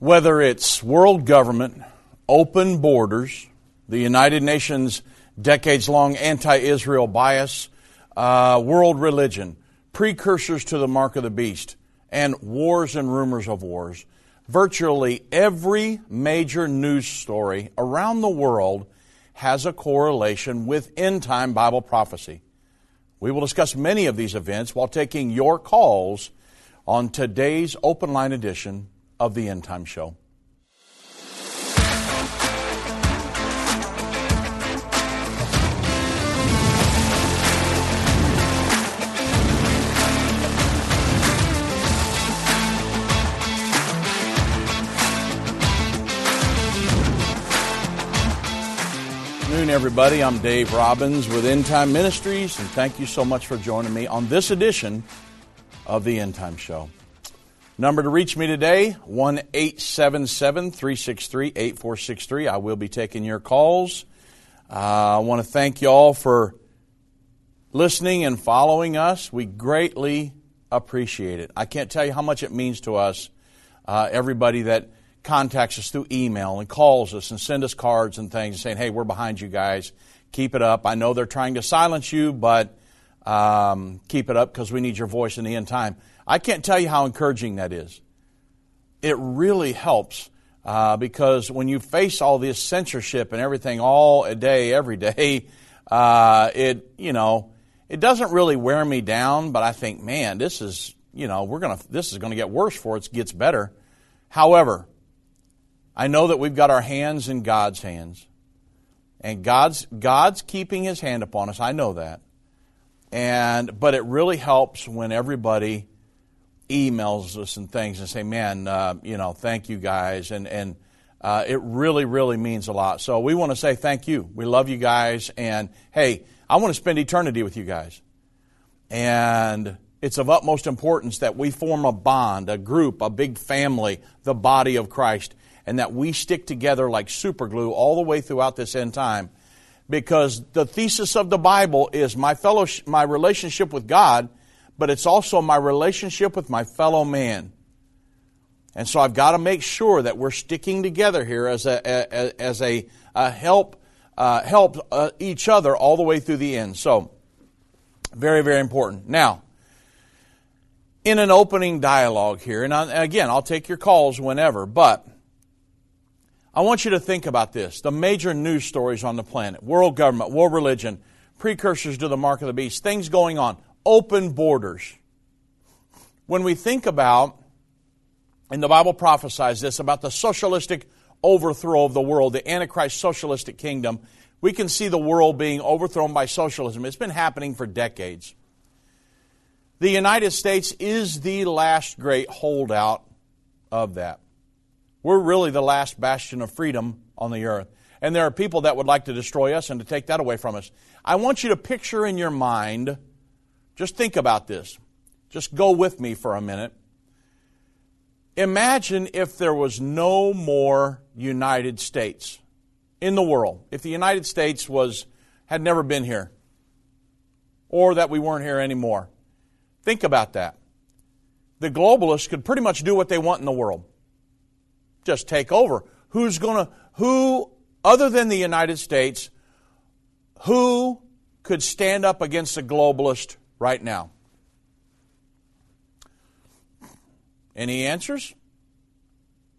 Whether it's world government, open borders, the United Nations decades long anti Israel bias, uh, world religion, precursors to the mark of the beast, and wars and rumors of wars. Virtually every major news story around the world has a correlation with end time Bible prophecy. We will discuss many of these events while taking your calls on today's open line edition of the End Time Show. Good afternoon, everybody. I'm Dave Robbins with End Time Ministries, and thank you so much for joining me on this edition of the End Time Show. Number to reach me today, 1 877 363 8463. I will be taking your calls. Uh, I want to thank you all for listening and following us. We greatly appreciate it. I can't tell you how much it means to us, uh, everybody that contacts us through email and calls us and send us cards and things saying, hey, we're behind you guys. Keep it up. I know they're trying to silence you, but um, keep it up because we need your voice in the end time. I can't tell you how encouraging that is. It really helps uh, because when you face all this censorship and everything all a day, every day, uh, it, you know, it doesn't really wear me down, but I think, man, this is, you know, we're gonna, this is gonna get worse before it gets better. However, I know that we've got our hands in God's hands. And God's God's keeping his hand upon us. I know that. And but it really helps when everybody emails us and things and say, "Man, uh, you know, thank you guys." And and uh, it really, really means a lot. So we want to say thank you. We love you guys, and hey, I want to spend eternity with you guys. And it's of utmost importance that we form a bond, a group, a big family, the body of Christ and that we stick together like superglue all the way throughout this end time. Because the thesis of the Bible is my fellowship, my relationship with God, but it's also my relationship with my fellow man. And so I've got to make sure that we're sticking together here as a, a as a, a help uh, help uh, each other all the way through the end. So very very important. Now, in an opening dialogue here, and I, again, I'll take your calls whenever, but I want you to think about this. The major news stories on the planet world government, world religion, precursors to the mark of the beast, things going on, open borders. When we think about, and the Bible prophesies this, about the socialistic overthrow of the world, the Antichrist socialistic kingdom, we can see the world being overthrown by socialism. It's been happening for decades. The United States is the last great holdout of that. We're really the last bastion of freedom on the earth. And there are people that would like to destroy us and to take that away from us. I want you to picture in your mind, just think about this. Just go with me for a minute. Imagine if there was no more United States in the world. If the United States was had never been here or that we weren't here anymore. Think about that. The globalists could pretty much do what they want in the world just take over. Who's going to, who, other than the United States, who could stand up against a globalist right now? Any answers?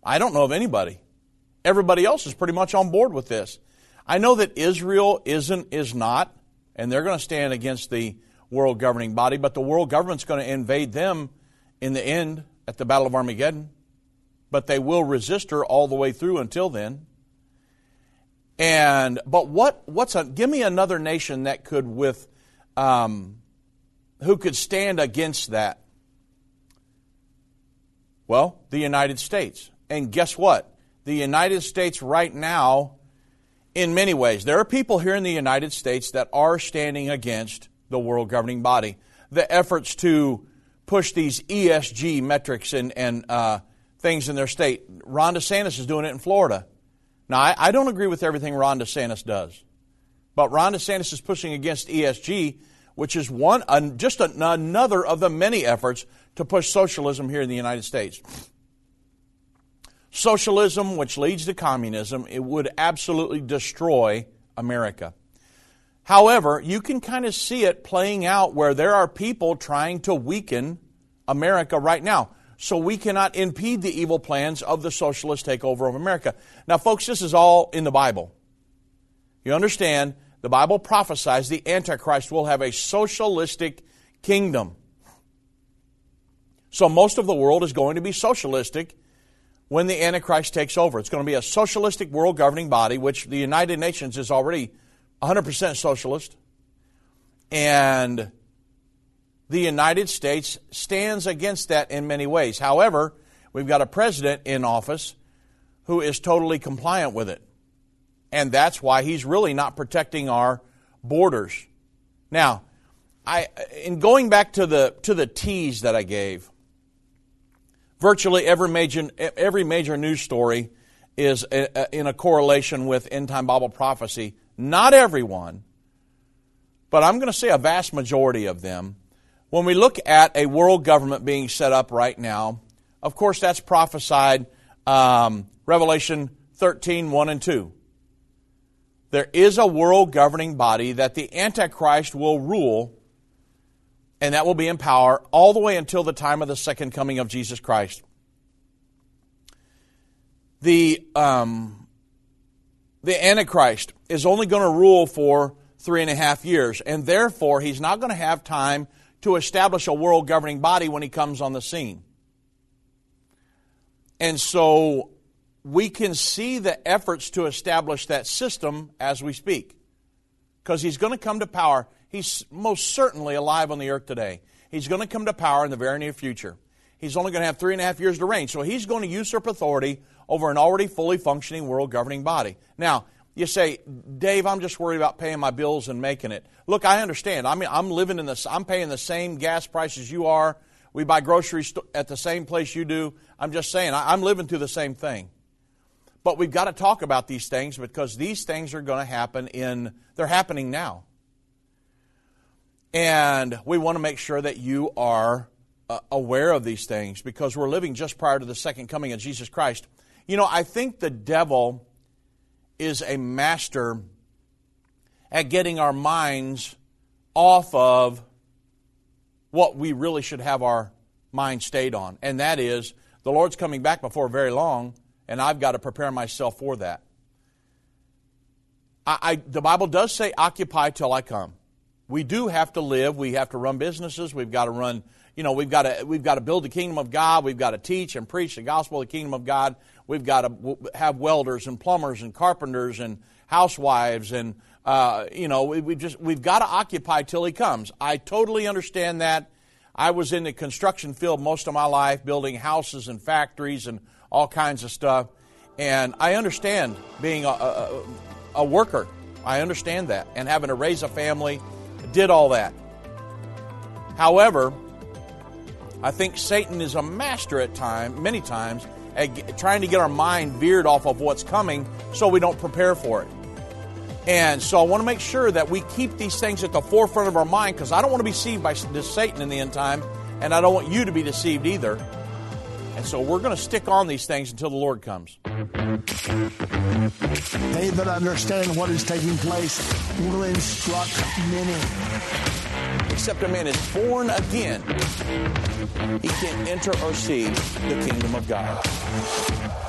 I don't know of anybody. Everybody else is pretty much on board with this. I know that Israel isn't, is not, and they're going to stand against the world governing body, but the world government's going to invade them in the end at the Battle of Armageddon but they will resist her all the way through until then. And but what what's a give me another nation that could with um, who could stand against that? Well, the United States. And guess what? The United States right now, in many ways, there are people here in the United States that are standing against the world governing body. The efforts to push these ESG metrics and, and uh, things in their state. Ron DeSantis is doing it in Florida. Now, I, I don't agree with everything Ron DeSantis does, but Ron DeSantis is pushing against ESG, which is one just another of the many efforts to push socialism here in the United States. socialism, which leads to communism, it would absolutely destroy America. However, you can kind of see it playing out where there are people trying to weaken America right now. So we cannot impede the evil plans of the socialist takeover of America. Now, folks, this is all in the Bible. You understand, the Bible prophesies the Antichrist will have a socialistic kingdom. So most of the world is going to be socialistic when the Antichrist takes over. It's going to be a socialistic world governing body, which the United Nations is already 100% socialist. And the United States stands against that in many ways. However, we've got a president in office who is totally compliant with it. And that's why he's really not protecting our borders. Now, I, in going back to the, to the tease that I gave, virtually every major, every major news story is in a correlation with end time Bible prophecy. Not everyone, but I'm going to say a vast majority of them. When we look at a world government being set up right now, of course, that's prophesied um, Revelation 13 1 and 2. There is a world governing body that the Antichrist will rule and that will be in power all the way until the time of the second coming of Jesus Christ. The, um, the Antichrist is only going to rule for three and a half years, and therefore he's not going to have time to establish a world governing body when he comes on the scene. And so we can see the efforts to establish that system as we speak. Because he's going to come to power He's most certainly alive on the earth today. He's going to come to power in the very near future. He's only going to have three and a half years to reign, so he's going to usurp authority over an already fully functioning world governing body. Now, you say, Dave, I'm just worried about paying my bills and making it. Look, I understand. I mean, I'm living in this. I'm paying the same gas prices you are. We buy groceries at the same place you do. I'm just saying, I'm living through the same thing. But we've got to talk about these things because these things are going to happen in. They're happening now. And we want to make sure that you are uh, aware of these things because we're living just prior to the second coming of Jesus Christ. You know, I think the devil is a master at getting our minds off of what we really should have our mind stayed on, and that is the Lord's coming back before very long, and I've got to prepare myself for that. I, I, the Bible does say, occupy till I come we do have to live. We have to run businesses. We've got to run, you know, we've got to, we've got to build the kingdom of God. We've got to teach and preach the gospel of the kingdom of God. We've got to have welders and plumbers and carpenters and housewives and, uh, you know, we, we just, we've got to occupy till he comes. I totally understand that. I was in the construction field most of my life, building houses and factories and all kinds of stuff. And I understand being a, a, a worker. I understand that. And having to raise a family did all that. However, I think Satan is a master at time, many times, at trying to get our mind veered off of what's coming so we don't prepare for it. And so I want to make sure that we keep these things at the forefront of our mind because I don't want to be deceived by this Satan in the end time, and I don't want you to be deceived either. And so we're going to stick on these things until the Lord comes. They that understand what is taking place will instruct many. Except a man is born again, he can't enter or see the kingdom of God.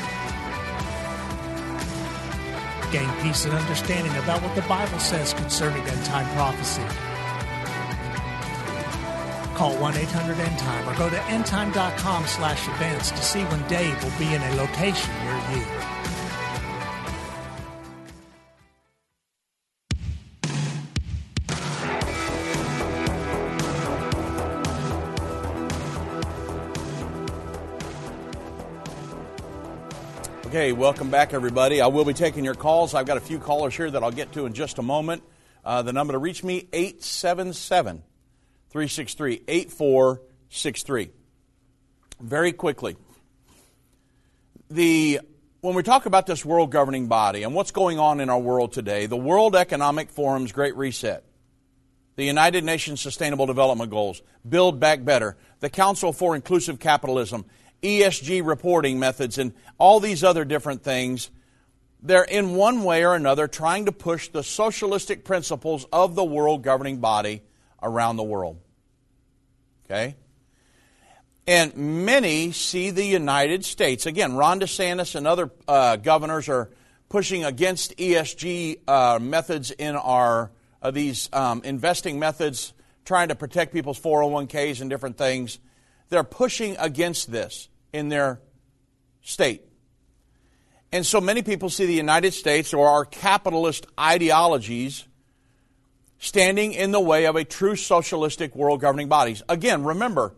Gain peace and understanding about what the Bible says concerning end time prophecy. Call 1-800-END-TIME or go to endtime.com slash events to see when Dave will be in a location near you. Okay, welcome back, everybody. I will be taking your calls. I've got a few callers here that I'll get to in just a moment. Uh, the number to reach me, 877 363 8463. Very quickly. The, when we talk about this world governing body and what's going on in our world today, the World Economic Forum's Great Reset, the United Nations Sustainable Development Goals, Build Back Better, the Council for Inclusive Capitalism, ESG reporting methods, and all these other different things, they're in one way or another trying to push the socialistic principles of the world governing body around the world. Okay? And many see the United States, again, Ron DeSantis and other uh, governors are pushing against ESG uh, methods in our, uh, these um, investing methods, trying to protect people's 401ks and different things. They're pushing against this in their state. And so many people see the United States or our capitalist ideologies standing in the way of a true socialistic world governing bodies. Again, remember,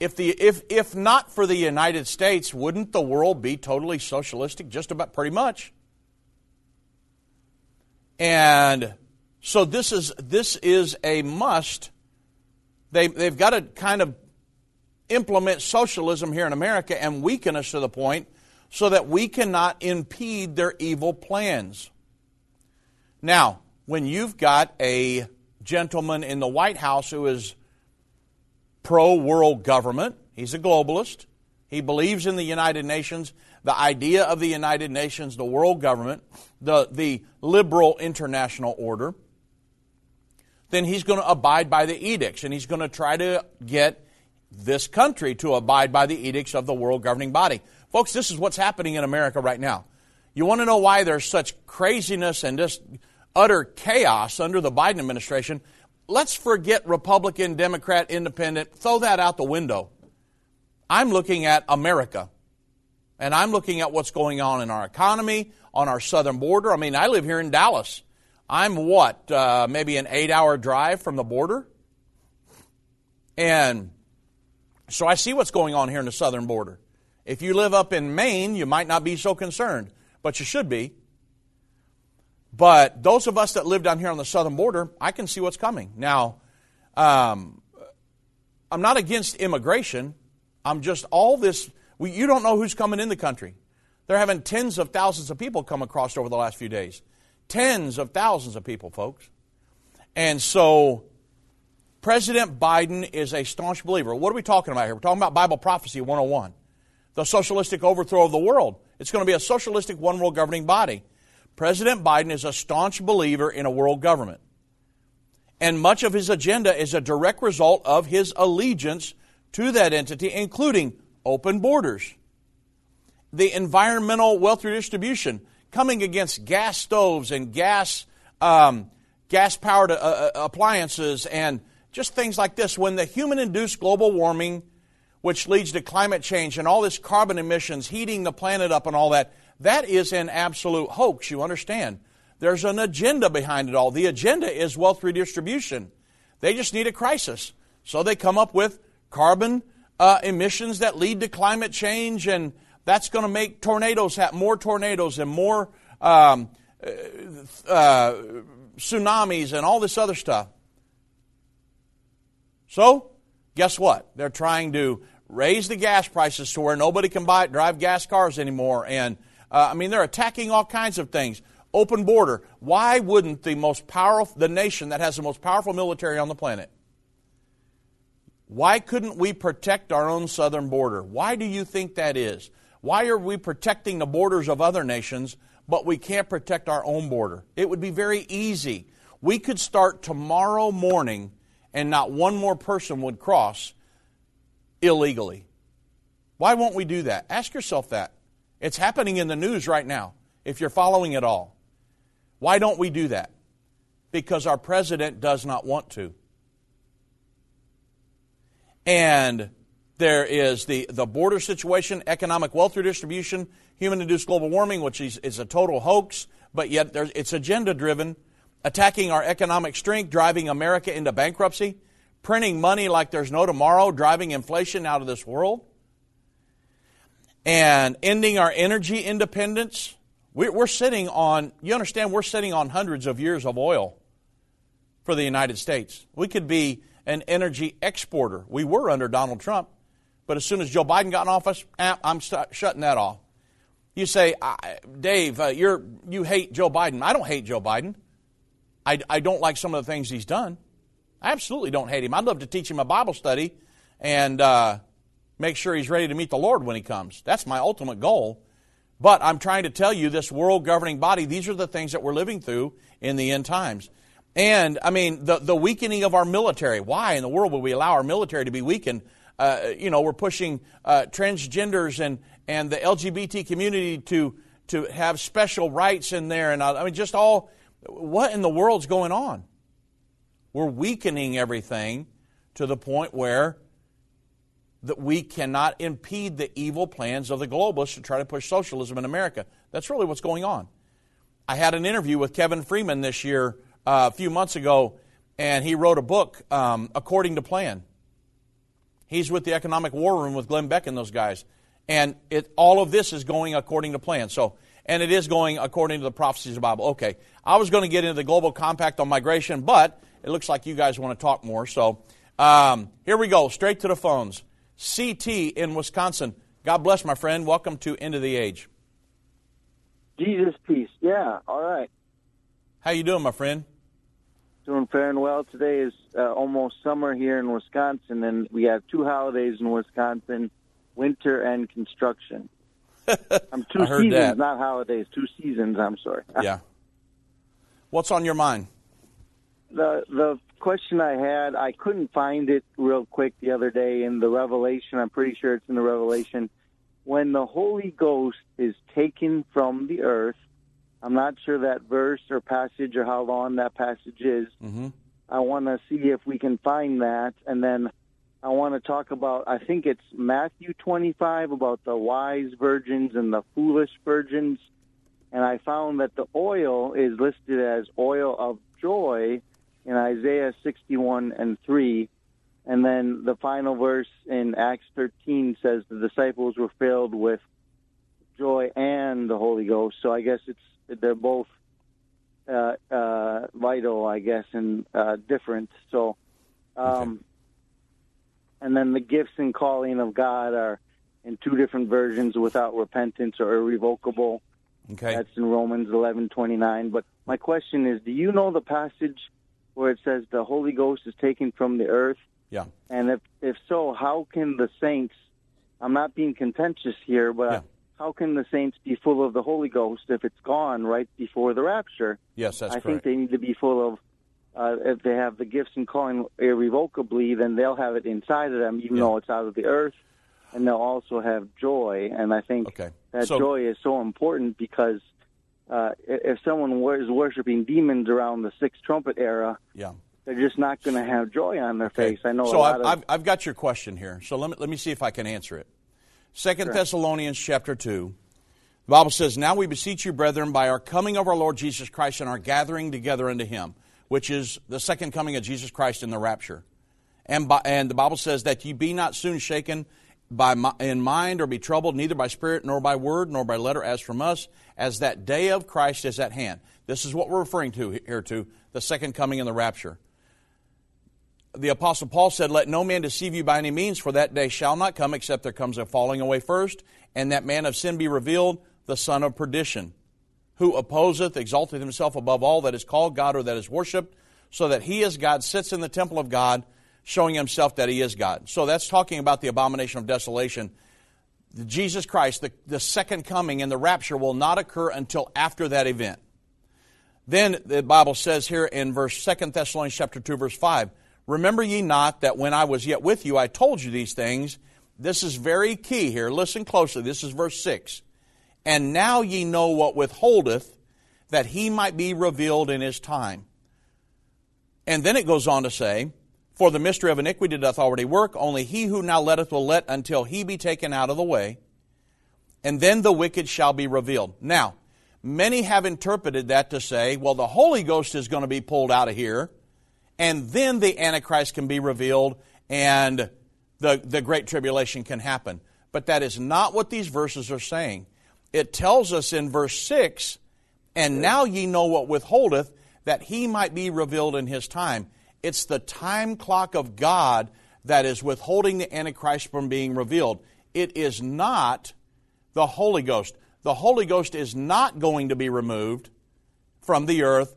if, the, if, if not for the United States, wouldn't the world be totally socialistic? Just about pretty much. And so this is, this is a must. They, they've got to kind of implement socialism here in America and weaken us to the point so that we cannot impede their evil plans. Now, when you've got a gentleman in the White House who is pro world government, he's a globalist, he believes in the United Nations, the idea of the United Nations, the world government, the, the liberal international order, then he's going to abide by the edicts and he's going to try to get this country to abide by the edicts of the world governing body. Folks, this is what's happening in America right now. You want to know why there's such craziness and just utter chaos under the Biden administration? Let's forget Republican, Democrat, Independent, throw that out the window. I'm looking at America. And I'm looking at what's going on in our economy, on our southern border. I mean, I live here in Dallas. I'm what, uh, maybe an eight hour drive from the border? And so I see what's going on here in the southern border. If you live up in Maine, you might not be so concerned, but you should be. But those of us that live down here on the southern border, I can see what's coming. Now, um, I'm not against immigration. I'm just all this. We, you don't know who's coming in the country. They're having tens of thousands of people come across over the last few days. Tens of thousands of people, folks. And so President Biden is a staunch believer. What are we talking about here? We're talking about Bible prophecy 101. The socialistic overthrow of the world. It's going to be a socialistic one world governing body. President Biden is a staunch believer in a world government. And much of his agenda is a direct result of his allegiance to that entity, including open borders, the environmental wealth redistribution, coming against gas stoves and gas um, gas powered uh, uh, appliances and just things like this. When the human induced global warming, which leads to climate change and all this carbon emissions, heating the planet up and all that, that is an absolute hoax, you understand. There's an agenda behind it all. The agenda is wealth redistribution. They just need a crisis. So they come up with carbon uh, emissions that lead to climate change, and that's going to make tornadoes have more tornadoes and more um, uh, uh, tsunamis and all this other stuff. So, guess what? They're trying to raise the gas prices to where nobody can buy drive gas cars anymore, and Uh, I mean, they're attacking all kinds of things. Open border. Why wouldn't the most powerful, the nation that has the most powerful military on the planet, why couldn't we protect our own southern border? Why do you think that is? Why are we protecting the borders of other nations, but we can't protect our own border? It would be very easy. We could start tomorrow morning and not one more person would cross illegally. Why won't we do that? Ask yourself that. It's happening in the news right now, if you're following it all. Why don't we do that? Because our president does not want to. And there is the, the border situation, economic wealth redistribution, human induced global warming, which is, is a total hoax, but yet it's agenda driven, attacking our economic strength, driving America into bankruptcy, printing money like there's no tomorrow, driving inflation out of this world, and ending our energy independence. We're sitting on, you understand, we're sitting on hundreds of years of oil for the United States. We could be an energy exporter. We were under Donald Trump, but as soon as Joe Biden got in office, eh, I'm shutting that off. You say, Dave, uh, you hate Joe Biden. I don't hate Joe Biden. I, I don't like some of the things he's done. I absolutely don't hate him. I'd love to teach him a Bible study and uh, make sure he's ready to meet the Lord when he comes. That's my ultimate goal. But I'm trying to tell you, this world governing body, these are the things that we're living through in the end times. And, I mean, the, the weakening of our military. Why in the world would we allow our military to be weakened? Uh, you know, we're pushing uh, transgenders and, and the LGBT community to, to have special rights in there. And I mean, just all, what in the world's going on? We're weakening everything to the point where that we cannot impede the evil plans of the globalists to try to push socialism in America. That's really what's going on. I had an interview with Kevin Freeman this year uh, a few months ago, and he wrote a book, um, According to Plan. He's with the Economic War Room with Glenn Beck and those guys. And it, all of this is going according to plan. So, and it is going according to the prophecies of the Bible. Okay, I was going to get into the global compact on migration, but it looks like you guys want to talk more. So um, here we go, straight to the phones. CT in Wisconsin. God bless, my friend. Welcome to End of the Age. Jesus peace. Yeah, all right. How you doing, my friend? Doing fair and well. Today is uh, almost summer here in Wisconsin, and we have two holidays in Wisconsin: winter and construction. I'm two seasons, that. not holidays. Two seasons. I'm sorry. yeah. What's on your mind? The the question I had, I couldn't find it real quick the other day in the Revelation. I'm pretty sure it's in the Revelation. When the Holy Ghost is taken from the earth, I'm not sure that verse or passage or how long that passage is. Mm-hmm. I want to see if we can find that, and then I want to talk about. I think it's Matthew 25 about the wise virgins and the foolish virgins, and I found that the oil is listed as oil of joy in Isaiah 61 and 3. And then the final verse in Acts 13 says the disciples were filled with joy and the Holy Ghost. So I guess it's they're both uh, uh, vital, I guess, and uh, different. So, um. And then the gifts and calling of God are in two different versions without repentance or irrevocable. Okay, that's in Romans eleven twenty nine. But my question is, do you know the passage where it says the Holy Ghost is taken from the earth? Yeah. And if if so, how can the saints? I'm not being contentious here, but yeah how can the saints be full of the Holy Ghost if it's gone right before the rapture? Yes, that's right. I correct. think they need to be full of. Uh, if they have the gifts and calling irrevocably, then they'll have it inside of them, even yeah. though it's out of the earth, and they'll also have joy. And I think okay. that so, joy is so important because uh, if someone is worshiping demons around the sixth trumpet era, yeah. they're just not going to have joy on their okay. face. I know. So I've, of... I've, I've got your question here. So let me let me see if I can answer it. Second sure. Thessalonians chapter 2. The Bible says, Now we beseech you, brethren, by our coming of our Lord Jesus Christ and our gathering together unto him, which is the second coming of Jesus Christ in the rapture. And, by, and the Bible says that ye be not soon shaken by in mind or be troubled, neither by spirit, nor by word, nor by letter as from us, as that day of Christ is at hand. This is what we're referring to here to, the second coming in the rapture the Apostle Paul said, Let no man deceive you by any means, for that day shall not come except there comes a falling away first, and that man of sin be revealed, the son of perdition, who opposeth, exalteth himself above all that is called God or that is worshipped, so that he as God sits in the temple of God, showing himself that he is God. So that's talking about the abomination of desolation. Jesus Christ, the, the second coming and the rapture will not occur until after that event. Then the Bible says here in verse 2 Thessalonians chapter 2 verse 5, Remember ye not that when I was yet with you I told you these things. This is very key here. Listen closely. This is verse 6. And now ye know what withholdeth, that he might be revealed in his time. And then it goes on to say, For the mystery of iniquity doth already work, only he who now letteth will let until he be taken out of the way, and then the wicked shall be revealed. Now, many have interpreted that to say, well, the Holy Ghost is going to be pulled out of here, and then the Antichrist can be revealed, and the, the Great Tribulation can happen. But that is not what these verses are saying. It tells us in verse 6 And now ye know what withholdeth, that he might be revealed in his time. It's the time clock of God that is withholding the Antichrist from being revealed. It is not the Holy Ghost. The Holy Ghost is not going to be removed from the earth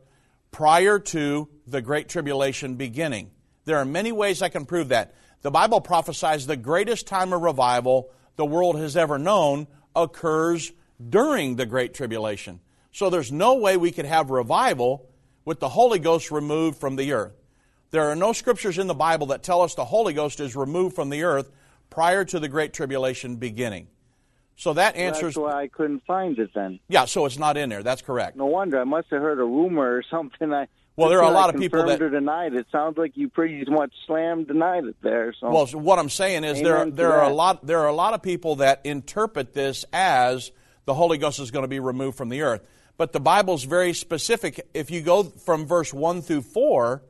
prior to the Great Tribulation beginning. There are many ways I can prove that. The Bible prophesies the greatest time of revival the world has ever known occurs during the Great Tribulation. So there's no way we could have revival with the Holy Ghost removed from the earth. There are no scriptures in the Bible that tell us the Holy Ghost is removed from the earth prior to the Great Tribulation beginning. So that answers. That's why I couldn't find it then. Yeah, so it's not in there. That's correct. No wonder. I must have heard a rumor or something. I well, there are a lot of people that or denied it. Sounds like you pretty much slammed denied it there. So Well, so what I'm saying is there Amen to there are a lot there are a lot of people that interpret this as the Holy Ghost is going to be removed from the earth. But the Bible's very specific. If you go from verse 1 through 4,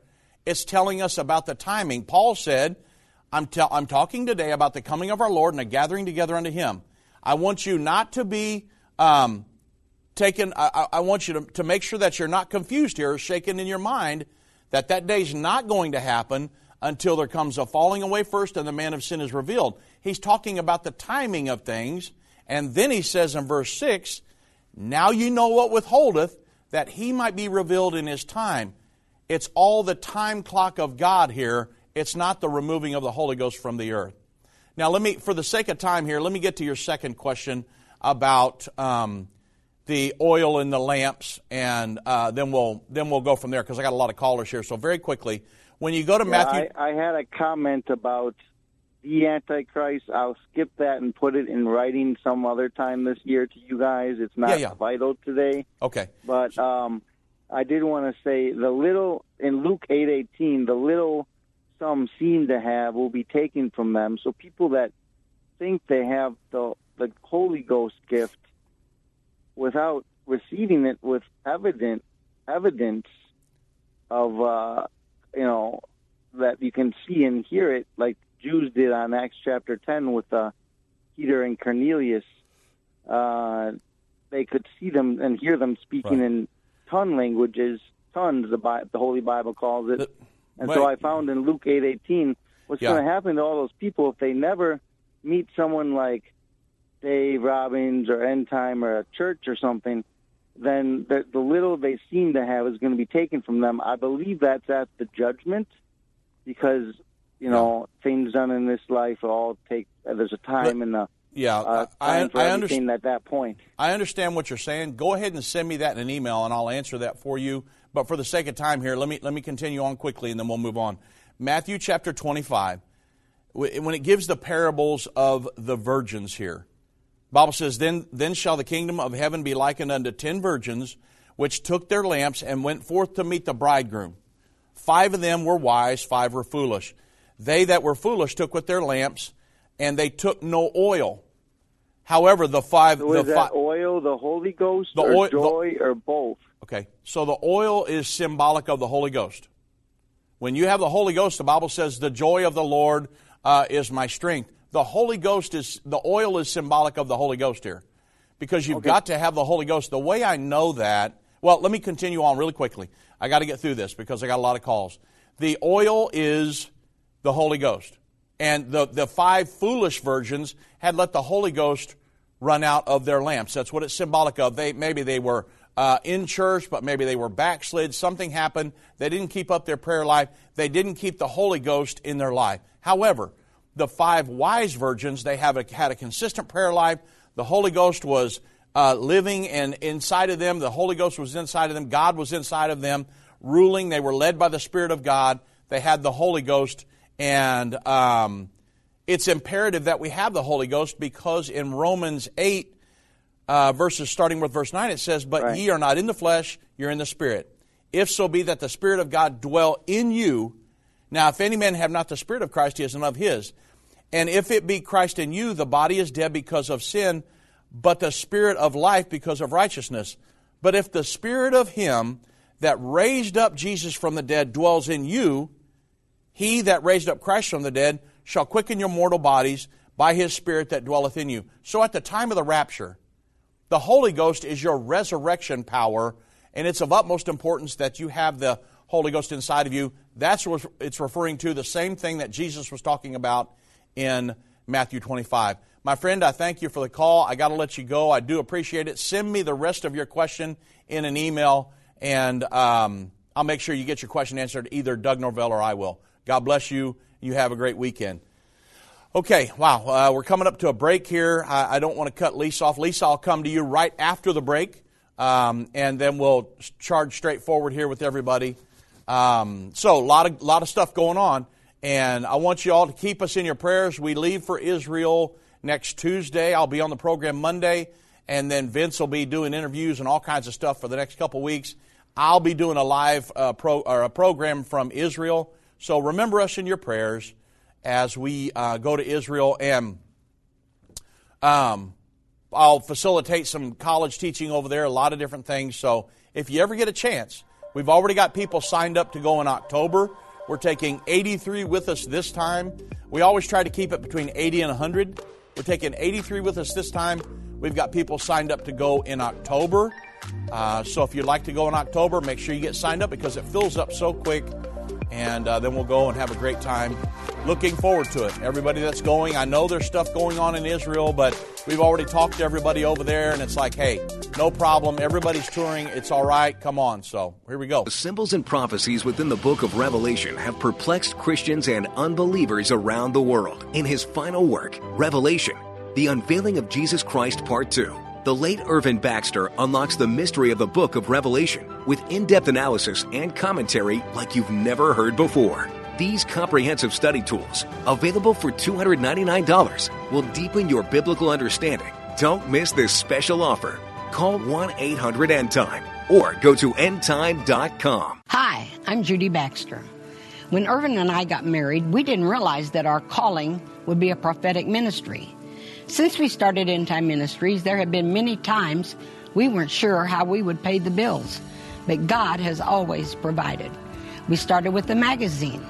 it's telling us about the timing. Paul said, I'm, tell I'm talking today about the coming of our Lord and a gathering together unto Him. I want you not to be um, taken, I, I- want you to, to make sure that you're not confused here, shaken in your mind, that that day's not going to happen until there comes a falling away first and the man of sin is revealed. He's talking about the timing of things, and then he says in verse 6, Now you know what withholdeth, that he might be revealed in his time. It's all the time clock of God here. It's not the removing of the Holy Ghost from the earth. Now, let me, for the sake of time here, let me get to your second question about um, the oil in the lamps, and uh, then we'll then we'll go from there because I got a lot of callers here. So very quickly, when you go to Yeah, Matthew, I, I had a comment about the Antichrist. I'll skip that and put it in writing some other time this year to you guys. It's not Yeah, yeah. vital today. okay, But um, I did want to say the little in Luke eight eighteen, the little some seem to have will be taken from them. So people that think they have the the Holy Ghost gift without receiving it with evident evidence of uh, you know that you can see and hear it, like Jews did on Acts chapter ten with uh, Peter and Cornelius. Uh, they could see them and hear them speaking Right. in tongue languages, tongues. The, Bi- the Holy Bible calls it. The- and so. I found in Luke eight eighteen what's Yeah. going to happen to all those people if they never meet someone like Dave Robbins or End Time or a church or something. Then the, the little they seem to have is going to be taken from them. I believe that's at the judgment because you know things done in this life all take. Uh, there's a time and a yeah, uh, I, I understand. at that point. I understand what you're saying. Go ahead and send me that in an email, and I'll answer that for you. But for the sake of time here, let me let me continue on quickly, and then we'll move on. Matthew chapter 25, when it gives the parables of the virgins here, Bible says, "Then then shall the kingdom of heaven be likened unto ten virgins, which took their lamps and went forth to meet the bridegroom. Five of them were wise, five were foolish. They that were foolish took with their lamps, and they took no oil. However, the five So the fi- oil, the Holy Ghost, The or oil- the- joy, or both? Okay, so the oil is symbolic of the Holy Ghost. When you have the Holy Ghost, the Bible says, "The joy of the Lord uh, is my strength." The Holy Ghost is the oil is symbolic of the Holy Ghost here, because you've got to have the Holy Ghost. The way I know that, well, let me continue on really quickly. I got to get through this because I got a lot of calls. The oil is the Holy Ghost, and the the five foolish virgins had let the Holy Ghost run out of their lamps. That's what it's symbolic of. They maybe they were uh, in church, but maybe they were backslid. Something happened. They didn't keep up their prayer life. They didn't keep the Holy Ghost in their life. However, the five wise virgins, they have a, had a consistent prayer life. The Holy Ghost was uh, living and inside of them. The Holy Ghost was inside of them. God was inside of them, ruling. They were led by the Spirit of God. They had the Holy Ghost, and um, it's imperative that we have the Holy Ghost because in Romans eight uh, verses starting with verse nine, it says, "But Right. ye are not in the flesh; you're in the Spirit. If so be that the Spirit of God dwell in you." Now, if any man have not the Spirit of Christ, he is none of his. And if it be Christ in you, the body is dead because of sin, but the Spirit of life because of righteousness. But if the Spirit of him that raised up Jesus from the dead dwells in you, he that raised up Christ from the dead shall quicken your mortal bodies by his Spirit that dwelleth in you. So at the time of the rapture, the Holy Ghost is your resurrection power, and it's of utmost importance that you have the Holy Ghost inside of you. That's what it's referring to, the same thing that Jesus was talking about in Matthew 25. My friend, I thank you for the call. I got to let you go. I do appreciate it. Send me the rest of your question in an email, and um, I'll make sure you get your question answered. Either Doug Norvell or I will. God bless you. You have a great weekend. Okay, wow, uh, we're coming up to a break here. I, I don't want to cut Lisa off. Lisa, I'll come to you right after the break, um, and then we'll charge straight forward here with everybody. Um, so, a lot of lot of stuff going on, and I want you all to keep us in your prayers. We leave for Israel next Tuesday. I'll be on the program Monday, and then Vince will be doing interviews and all kinds of stuff for the next couple weeks. I'll be doing a live uh, pro or a program from Israel. So remember us in your prayers as we uh, go to Israel, and um, I'll facilitate some college teaching over there, a lot of different things. So if you ever get a chance, we've already got people signed up to go in October. We're taking 83 with us this time. We always try to keep it between 80 and 100. We're taking 83 with us this time. We've got people signed up to go in October. Uh, so if you'd like to go in October, make sure you get signed up because it fills up so quick. And uh, then we'll go and have a great time. Looking forward to it. Everybody that's going, I know there's stuff going on in Israel, but we've already talked to everybody over there, and it's like, hey, no problem. Everybody's touring. It's all right. Come on. So here we go. The symbols and prophecies within the book of Revelation have perplexed Christians and unbelievers around the world. In his final work, Revelation, the unveiling of Jesus Christ, Part 2, the late Irvin Baxter unlocks the mystery of the book of Revelation with in depth analysis and commentary like you've never heard before. These comprehensive study tools, available for $299, will deepen your biblical understanding. Don't miss this special offer. Call 1 800 End Time or go to endtime.com. Hi, I'm Judy Baxter. When Irvin and I got married, we didn't realize that our calling would be a prophetic ministry. Since we started End Time Ministries, there have been many times we weren't sure how we would pay the bills, but God has always provided. We started with the magazine,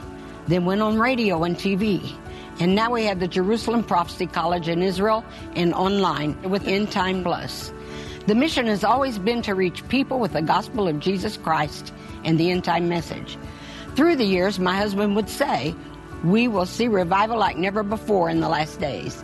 then went on radio and TV, and now we have the Jerusalem Prophecy College in Israel and online with End Time Plus. The mission has always been to reach people with the gospel of Jesus Christ and the end time message. Through the years, my husband would say, We will see revival like never before in the last days.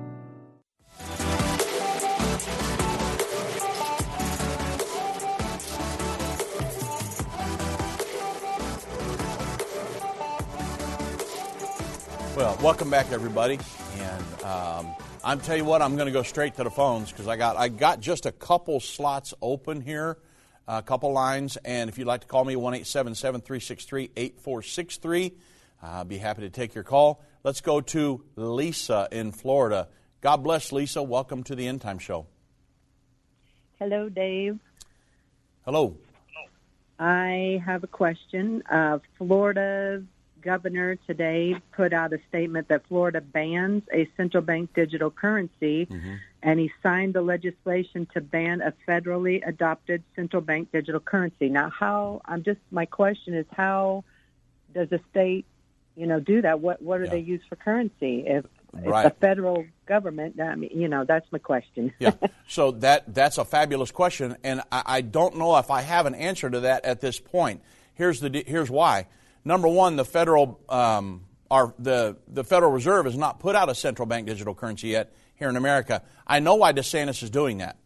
Well, welcome back, everybody. And um, I'm tell you what, I'm going to go straight to the phones because I got I got just a couple slots open here, a couple lines. And if you'd like to call me, one eight seven seven three six three eight four six three. I'll be happy to take your call. Let's go to Lisa in Florida. God bless Lisa. Welcome to the End Time Show. Hello, Dave. Hello. I have a question. Uh, Florida governor today put out a statement that Florida bans a central bank digital currency, mm-hmm. and he signed the legislation to ban a federally adopted central bank digital currency. Now, how? I'm just my question is how does a state, you know, do that? What what do Yeah. they use for currency? If, Right. federal government, I mean, you know, that's my question. yeah. So that that's a fabulous question, and I, I don't know if I have an answer to that at this point. Here's the here's why. Number one, the federal um, our the the Federal Reserve has not put out a central bank digital currency yet here in America. I know why DeSantis is doing that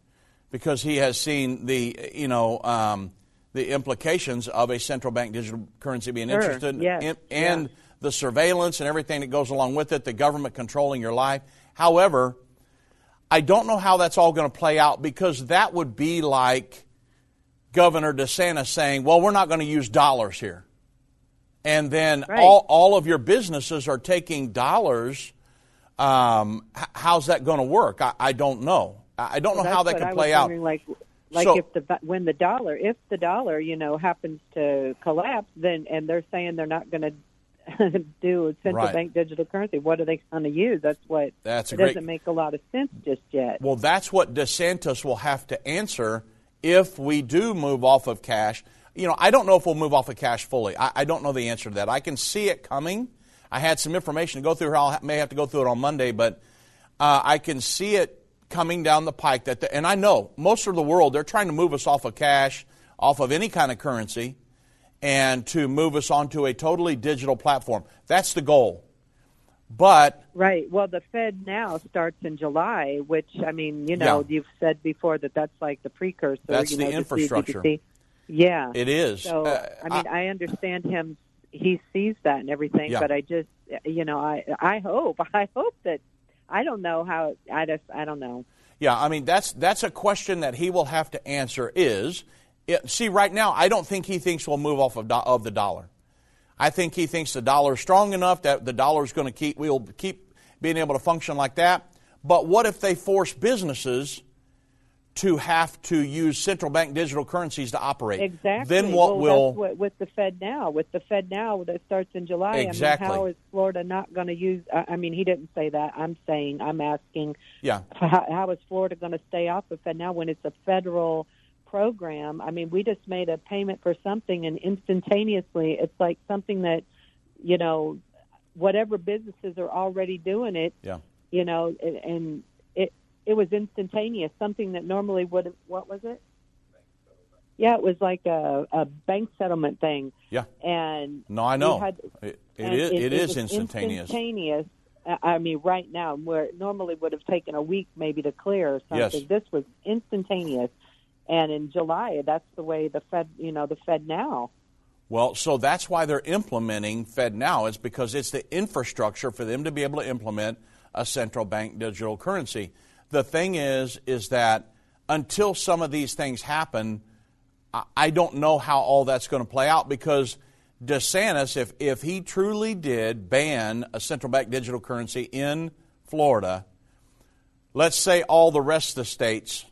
because he has seen the you know um, the implications of a central bank digital currency being Sure, interested yes, in, and yeah. the surveillance and everything that goes along with it, the government controlling your life. However, I don't know how that's all going to play out because that would be like Governor DeSantis saying, well, we're not going to use dollars here. And then Right. all, all of your businesses are taking dollars. Um, h- how's that going to work? I, I don't know. I don't know how that can I play out. wondering, Like, like So- if the when the dollar, if the dollar, you know, happens to collapse, then and they're saying they're not going to do a central Right. bank digital currency, what are they going to use? That's what. That's it great- doesn't make a lot of sense just yet. Well, that's what DeSantis will have to answer if we do move off of cash. You know, I don't know if we'll move off of cash fully. I, I don't know the answer to that. I can see it coming. I had some information to go through. I may have to go through it on Monday, but uh, I can see it coming down the pike. That, the, and I know most of the world they're trying to move us off of cash, off of any kind of currency, and to move us onto a totally digital platform. That's the goal. But Right. Well, the Fed now starts in July, which I mean, you know, Yeah. you've said before that that's like the precursor. That's you the know, to infrastructure. CBDC. Yeah, It is. So Uh, I mean, I, understand him. He sees that and everything, Yeah. but I just, you know, I I hope I hope that I don't know how I just I don't know. Yeah, I mean that's that's a question that he will have to answer. Is it, see right now, I don't think he thinks we'll move off of, do, of the dollar. I think he thinks the dollar is strong enough that the dollar is going to keep we'll keep being able to function like that. But what if they force businesses to have to use central bank digital currencies to operate? Exactly. Then what well, will what, with the Fed now? With the Fed now that starts in July. Exactly. I mean, how is Florida not going to use? I mean, he didn't say that. I'm saying I'm asking. yeah how, how is Florida going to stay off of Fed now when it's a federal program? I mean, we just made a payment for something, and instantaneously, it's like something that, you know, whatever businesses are already doing it, yeah you know, and- and it it was instantaneous. Something that normally would have. What was it? Yeah, it was like a, a bank settlement thing, yeah and no I know had- it, it is it is instantaneous. Instantaneous. I mean, right now, where it normally would have taken a week maybe to clear or Yes. something, this was instantaneous. And in July, that's the way the Fed, you know, the Fed now. Well, so that's why they're implementing Fed now is because it's the infrastructure for them to be able to implement a central bank digital currency. The thing is, is that until some of these things happen, I- don't know how all that's going to play out because DeSantis, if, if he truly did ban a central bank digital currency in Florida, let's say all the rest of the states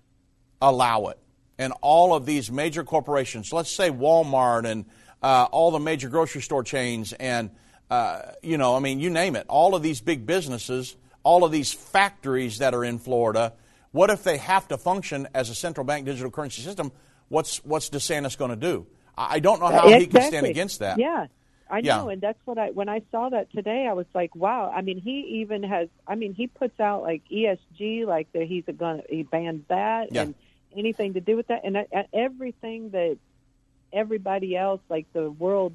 allow it. And all of these major corporations, let's say Walmart and uh, all the major grocery store chains, and, uh, you know, I mean, you name it, all of these big businesses, all of these factories that are in Florida, what if they have to function as a central bank digital currency system? What's, what's DeSantis going to do? I don't know how he can stand against that. Yeah. I Yeah. know, and that's what I when I saw that today, I was like, wow. I mean, he even has. I mean, he puts out like ESG, like that he's going to he bans that Yeah. and anything to do with that, and uh, everything that everybody else, like the world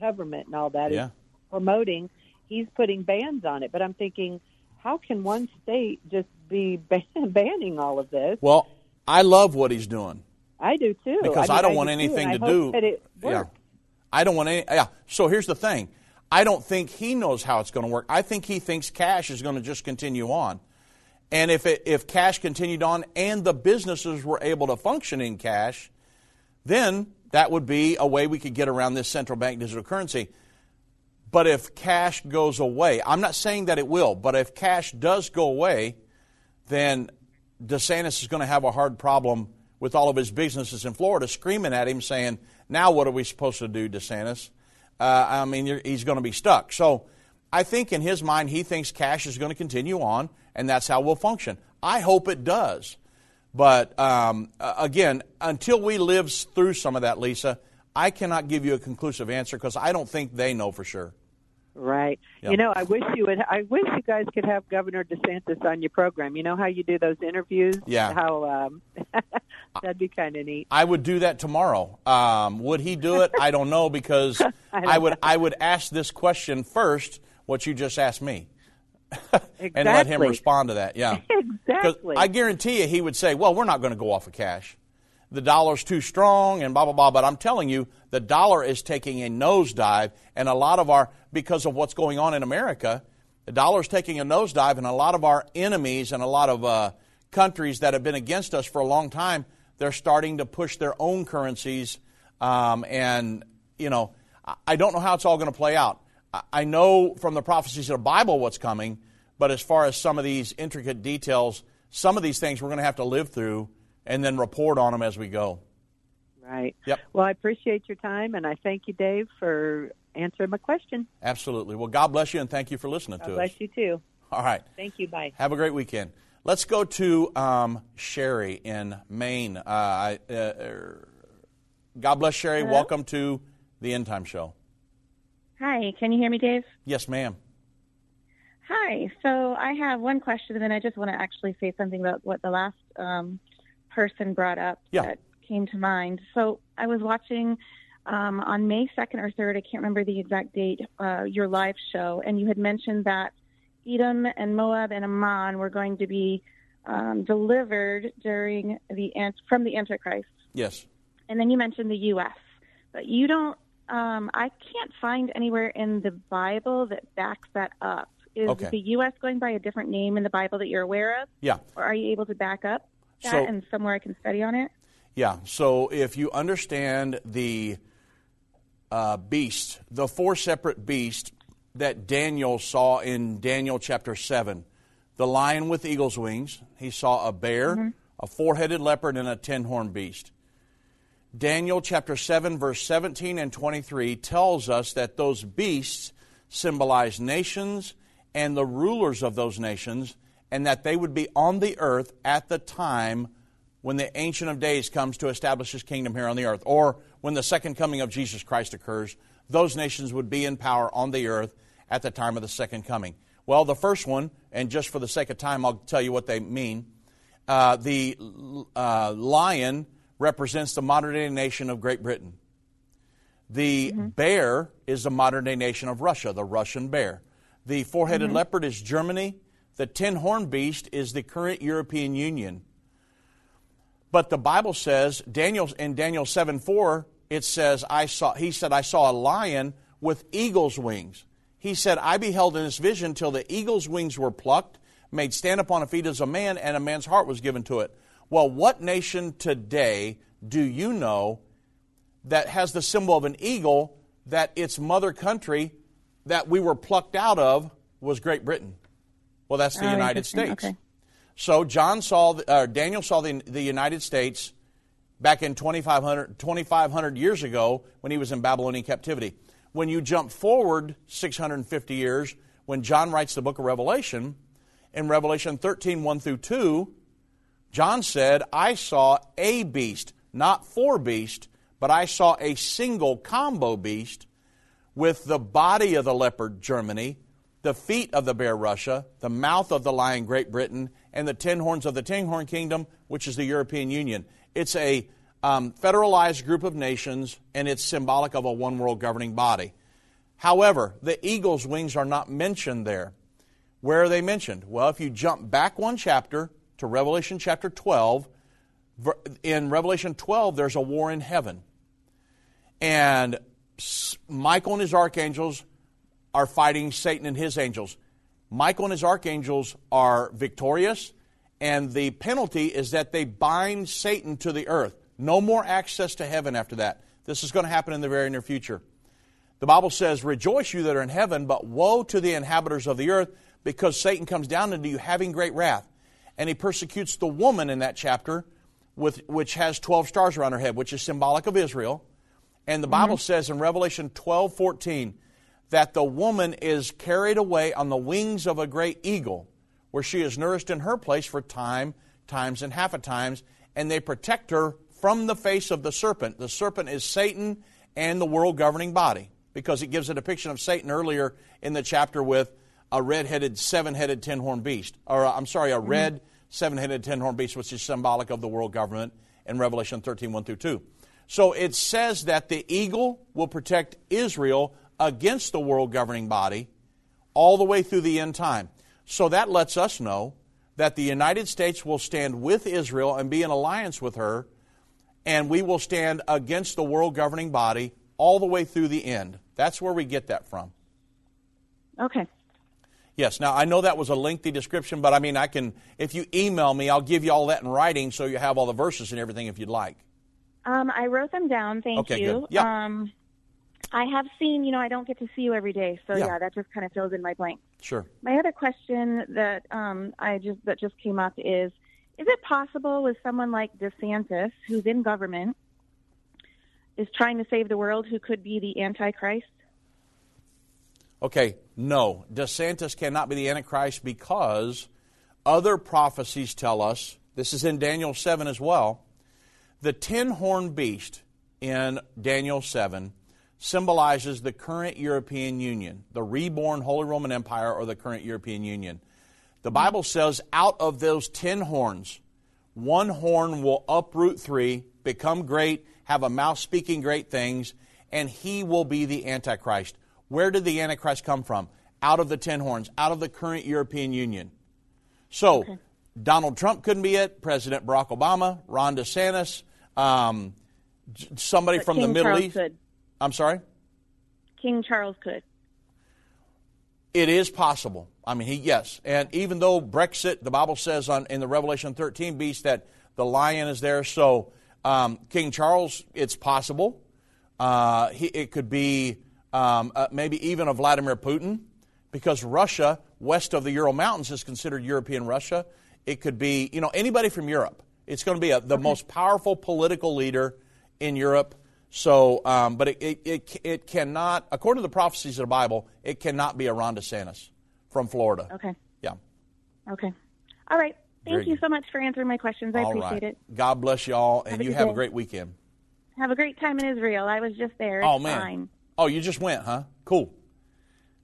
government and all that, is Yeah. promoting. He's putting bans on it, but I'm thinking, how can one state just be ban- banning all of this? Well, I love what he's doing. I do too. because mean, I, don't do want too, anything to I do. Yeah. I don't want any. Yeah. So here's the thing. I don't think he knows how it's going to work. I think he thinks cash is going to just continue on. And if it, if cash continued on and the businesses were able to function in cash, then that would be a way we could get around this central bank digital currency. But if cash goes away, I'm not saying that it will, but if cash does go away, then DeSantis is going to have a hard problem with all of his businesses in Florida screaming at him saying, Now what are we supposed to do, DeSantis? Uh, I mean, he's going to be stuck. So I think in his mind, he thinks cash is going to continue on, and that's how we'll function. I hope it does. But um, again, until we live through some of that, Lisa, I cannot give you a conclusive answer because I don't think they know for sure. Right. Yep. You know, I wish you would. I wish you guys could have Governor DeSantis on your program. You know how you do those interviews. Yeah. How um, that'd be kind of neat. I would do that tomorrow. Um, would he do it? I don't know because I I, would know. I would ask this question first, what you just asked me, and let him respond to that. Yeah. Exactly. I guarantee you, he would say, "Well, we're not going to go off of cash. The dollar's too strong, and blah blah blah." But I'm telling you, the dollar is taking a nosedive, and a lot of our because of what's going on in America, the dollar's taking a nosedive, and a lot of our enemies and a lot of uh, countries that have been against us for a long time, they're starting to push their own currencies, um, and you know, I- don't know how it's all going to play out. I know from the prophecies of the Bible what's coming, but as far as some of these intricate details, some of these things we're going to have to live through and then report on them as we go. Right. Yep. Well, I appreciate your time, and I thank you, Dave, for answering my question. Absolutely. Well, God bless you and thank you for listening God to bless us. you too. All right. Thank you. Bye. Have a great weekend. Let's go to um, Sherry in Maine. Uh, I, uh, er, God bless Sherry. Hello? Welcome to the End Time Show. Hi, can you hear me, Dave? Yes, ma'am. Hi. So I have one question, and then I just want to actually say something about what the last um, person brought up Yeah. that came to mind. So I was watching um, on May 2nd or 3rd, I can't remember the exact date, uh, your live show, and you had mentioned that Edom and Moab and Ammon were going to be um, delivered during the ant- from the Antichrist. Yes. and then you mentioned the U.S., but you don't. Um, I can't find anywhere in the Bible that backs that up. Is Okay. the U.S. going by a different name in the Bible that you're aware of, Yeah. or are you able to back up that So- and somewhere I can study on it? Yeah. So if you understand the uh, beast, the four separate beasts that Daniel saw in Daniel chapter 7, the lion with eagle's wings, he saw a bear, a four headed leopard, and a ten horned beast. Daniel chapter 7, verse 17 and 23 tells us that those beasts symbolize nations and the rulers of those nations, and that they would be on the earth at the time when the Ancient of Days comes to establish his kingdom here on the earth, or when the second coming of Jesus Christ occurs, those nations would be in power on the earth at the time of the second coming. Well, the first one, and just for the sake of time, I'll tell you what they mean. Uh, the uh, lion represents the modern day nation of Great Britain. The bear is the modern day nation of Russia, the Russian bear. The four headed leopard is Germany. The ten horned beast is the current European Union. But the Bible says, Daniel in Daniel 7 4, it says, I saw he said, I saw a lion with eagle's wings. He said, I beheld in this vision till the eagle's wings were plucked, made stand upon a feet as a man, and a man's heart was given to it. Well, what nation today do you know that has the symbol of an eagle that its mother country that we were plucked out of was Great Britain? Well, that's the Oh, United. States. Okay. So John saw, the- uh, Daniel saw the, the United States back in 2,500, 2,500 years ago when he was in Babylonian captivity. When you jump forward 650 years, when John writes the book of Revelation, in Revelation 13, 1 through 2, John said, I saw a beast, not four beasts, but I saw a single combo beast with the body of the leopard, Germany, the feet of the bear, Russia, the mouth of the lion, Great Britain, and the ten horns of the ten horn kingdom, which is the European Union. It's a um, federalized group of nations, and it's symbolic of a one world governing body. However, the eagle's wings are not mentioned there. Where are they mentioned? Well, if you jump back one chapter to Revelation chapter 12, in Revelation 12, there's a war in heaven. And Michael and his archangels are fighting Satan and his angels. Michael and his archangels are victorious, and the penalty is that they bind Satan to the earth. No more access to heaven after that. This is going to happen in the very near future. The Bible says, Rejoice, you that are in heaven, but woe to the inhabitants of the earth, because Satan comes down into you having great wrath. And he persecutes the woman in that chapter, with, which has 12 stars around her head, which is symbolic of Israel. And the Bible mm-hmm. says in Revelation 12 14 that the woman is carried away on the wings of a great eagle, where she is nourished in her place for time, times, and half a times, and they protect her from the face of the serpent. The serpent is Satan and the world governing body because it gives a depiction of Satan earlier in the chapter with a red-headed, seven-headed, ten-horned beast, or uh, I'm sorry, a mm-hmm. red, seven-headed, ten-horned beast, which is symbolic of the world government in Revelation 13, 1 through 2. So it says that the eagle will protect Israel against the world governing body all the way through the end time. So that lets us know that the United States will stand with Israel and be in alliance with her, and we will stand against the world governing body all the way through the end. That's where we get that from. Okay. Yes, now I know that was a lengthy description, but I mean, I can, if you email me, I'll give you all that in writing so you have all the verses and everything if you'd like. Um, I wrote them down. Thank Okay, you. good. Yeah. Um, I have seen, you know, I don't get to see you every day, so Yeah. yeah, that just kind of fills in my blank. Sure. My other question that um, I just that just came up is: Is it possible with someone like DeSantis, who's in government, is trying to save the world, who could be the Antichrist? Okay, no. DeSantis cannot be the Antichrist because other prophecies tell us, this is in Daniel 7 as well, the ten horned beast in Daniel 7 symbolizes the current European Union, the reborn Holy Roman Empire or the current European Union. The Bible says out of those ten horns, one horn will uproot three, become great, have a mouth speaking great things, and he will be the Antichrist. Where did the Antichrist come from? Out of the ten horns, out of the current European Union. So, Donald Trump couldn't be it, President Barack Obama, Ron DeSantis, um, somebody But from King the Middle Charles East. Could. I'm sorry? King Charles could. It is possible. I mean, he yes, and even though Brexit, the Bible says on in the Revelation 13 beast that the lion is there. So um, King Charles, it's possible. Uh, he, it could be um, uh, maybe even a Vladimir Putin, because Russia west of the Ural Mountains is considered European Russia. It could be you know anybody from Europe. It's going to be a, the most powerful political leader in Europe. So, um, but it, it, it, it cannot, according to the prophecies of the Bible, it cannot be a Ron DeSantis from Florida. Okay. Yeah. Okay. All right. Thank Very you good. so much for answering my questions. I All appreciate right. it. God bless you all, and a you have a great weekend. Have a great time in Israel. I was just there. oh, It's man. Fine. Oh, you just went, huh? Cool.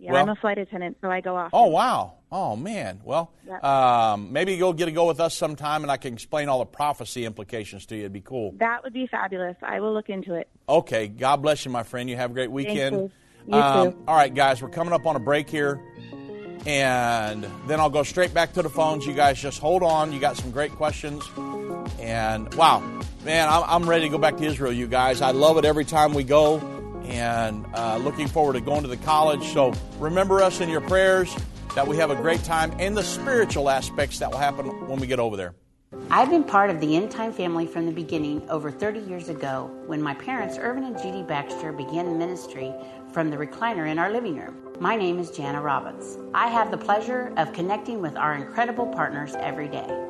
Yeah, Well- I'm a flight attendant, so I go off. Oh, wow. Oh, man. Well, Yep. um, maybe you'll get to go with us sometime and I can explain all the prophecy implications to you. It'd be cool. That would be fabulous. I will look into it. Okay. God bless you, my friend. You have a great weekend. you. You Um, too. All right, guys, we're coming up on a break here. And then I'll go straight back to the phones. You guys just hold on. You got some great questions. And wow, man, I'm, I'm ready to go back to Israel, you guys. I love it every time we go. And uh, looking forward to going to the college. So remember us in your prayers that we have a great time and the spiritual aspects that will happen when we get over there. I've been part of the End Time family from the beginning over 30 years ago when my parents, Irvin and Judy Baxter, began ministry from the recliner in our living room. My name is Jana Robbins. I have the pleasure of connecting with our incredible partners every day.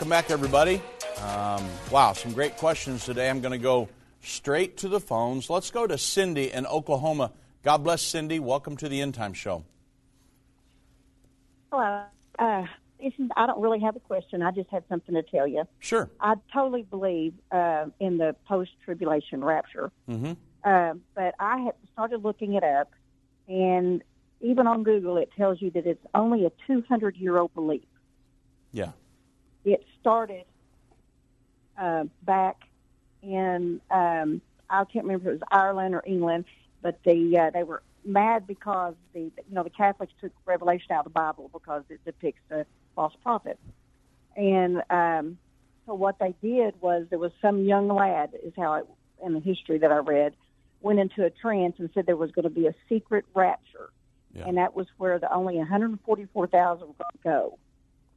Welcome back, everybody. Um, wow, some great questions today. I'm going to go straight to the phones. Let's go to Cindy in Oklahoma. God bless Cindy. Welcome to the End Time Show. Hello. Uh, I don't really have a question. I just had something to tell you. Sure. I totally believe uh, in the post tribulation rapture, Mm-hmm. uh, but I have started looking it up, and even on Google, it tells you that it's only a 200 year old belief. Yeah. It started uh, back in, um, I can't remember if it was Ireland or England, but the uh, they were mad because the you know the Catholics took Revelation out of the Bible because it depicts the false prophet, and um, so what they did was there was some young lad is how it in the history that I read went into a trance and said there was going to be a secret rapture, Yeah. and that was where the only 144,000 were going to go